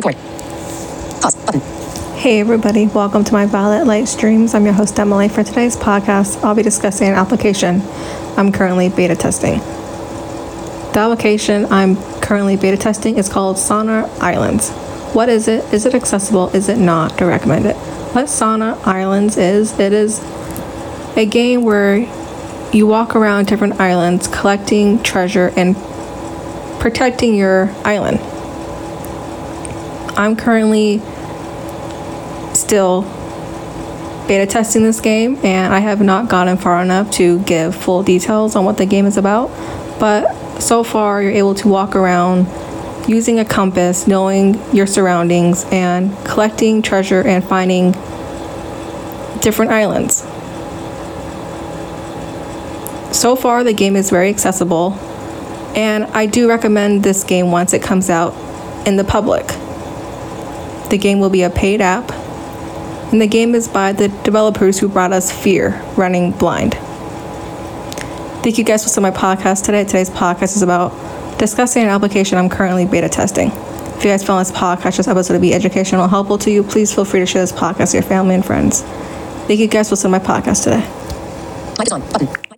Record. Pause. Button. Hey everybody, welcome to my Violet Light streams. I'm your host Emily. For today's podcast, I'll be discussing an application I'm currently beta testing. The application I'm currently beta testing is called Sonar Islands. What is it? Is it accessible? Is it not? I recommend it? What Sonar Islands is, it is a game where you walk around different islands collecting treasure and protecting your island. I'm currently still beta testing this game and I have not gotten far enough to give full details on what the game is about. But so far, you're able to walk around using a compass, knowing your surroundings, and collecting treasure and finding different islands. So far, the game is very accessible, and I do recommend this game once it comes out in the public. The game will be a paid app, and the game is by the developers who brought us Fear Running Blind. Thank you guys for listening to my podcast today. Today's podcast is about discussing an application I'm currently beta testing. If you guys found this podcast, this episode to be educational and helpful to you, please feel free to share this podcast with your family and friends. Thank you guys for listening to my podcast today. Mic is on. Button.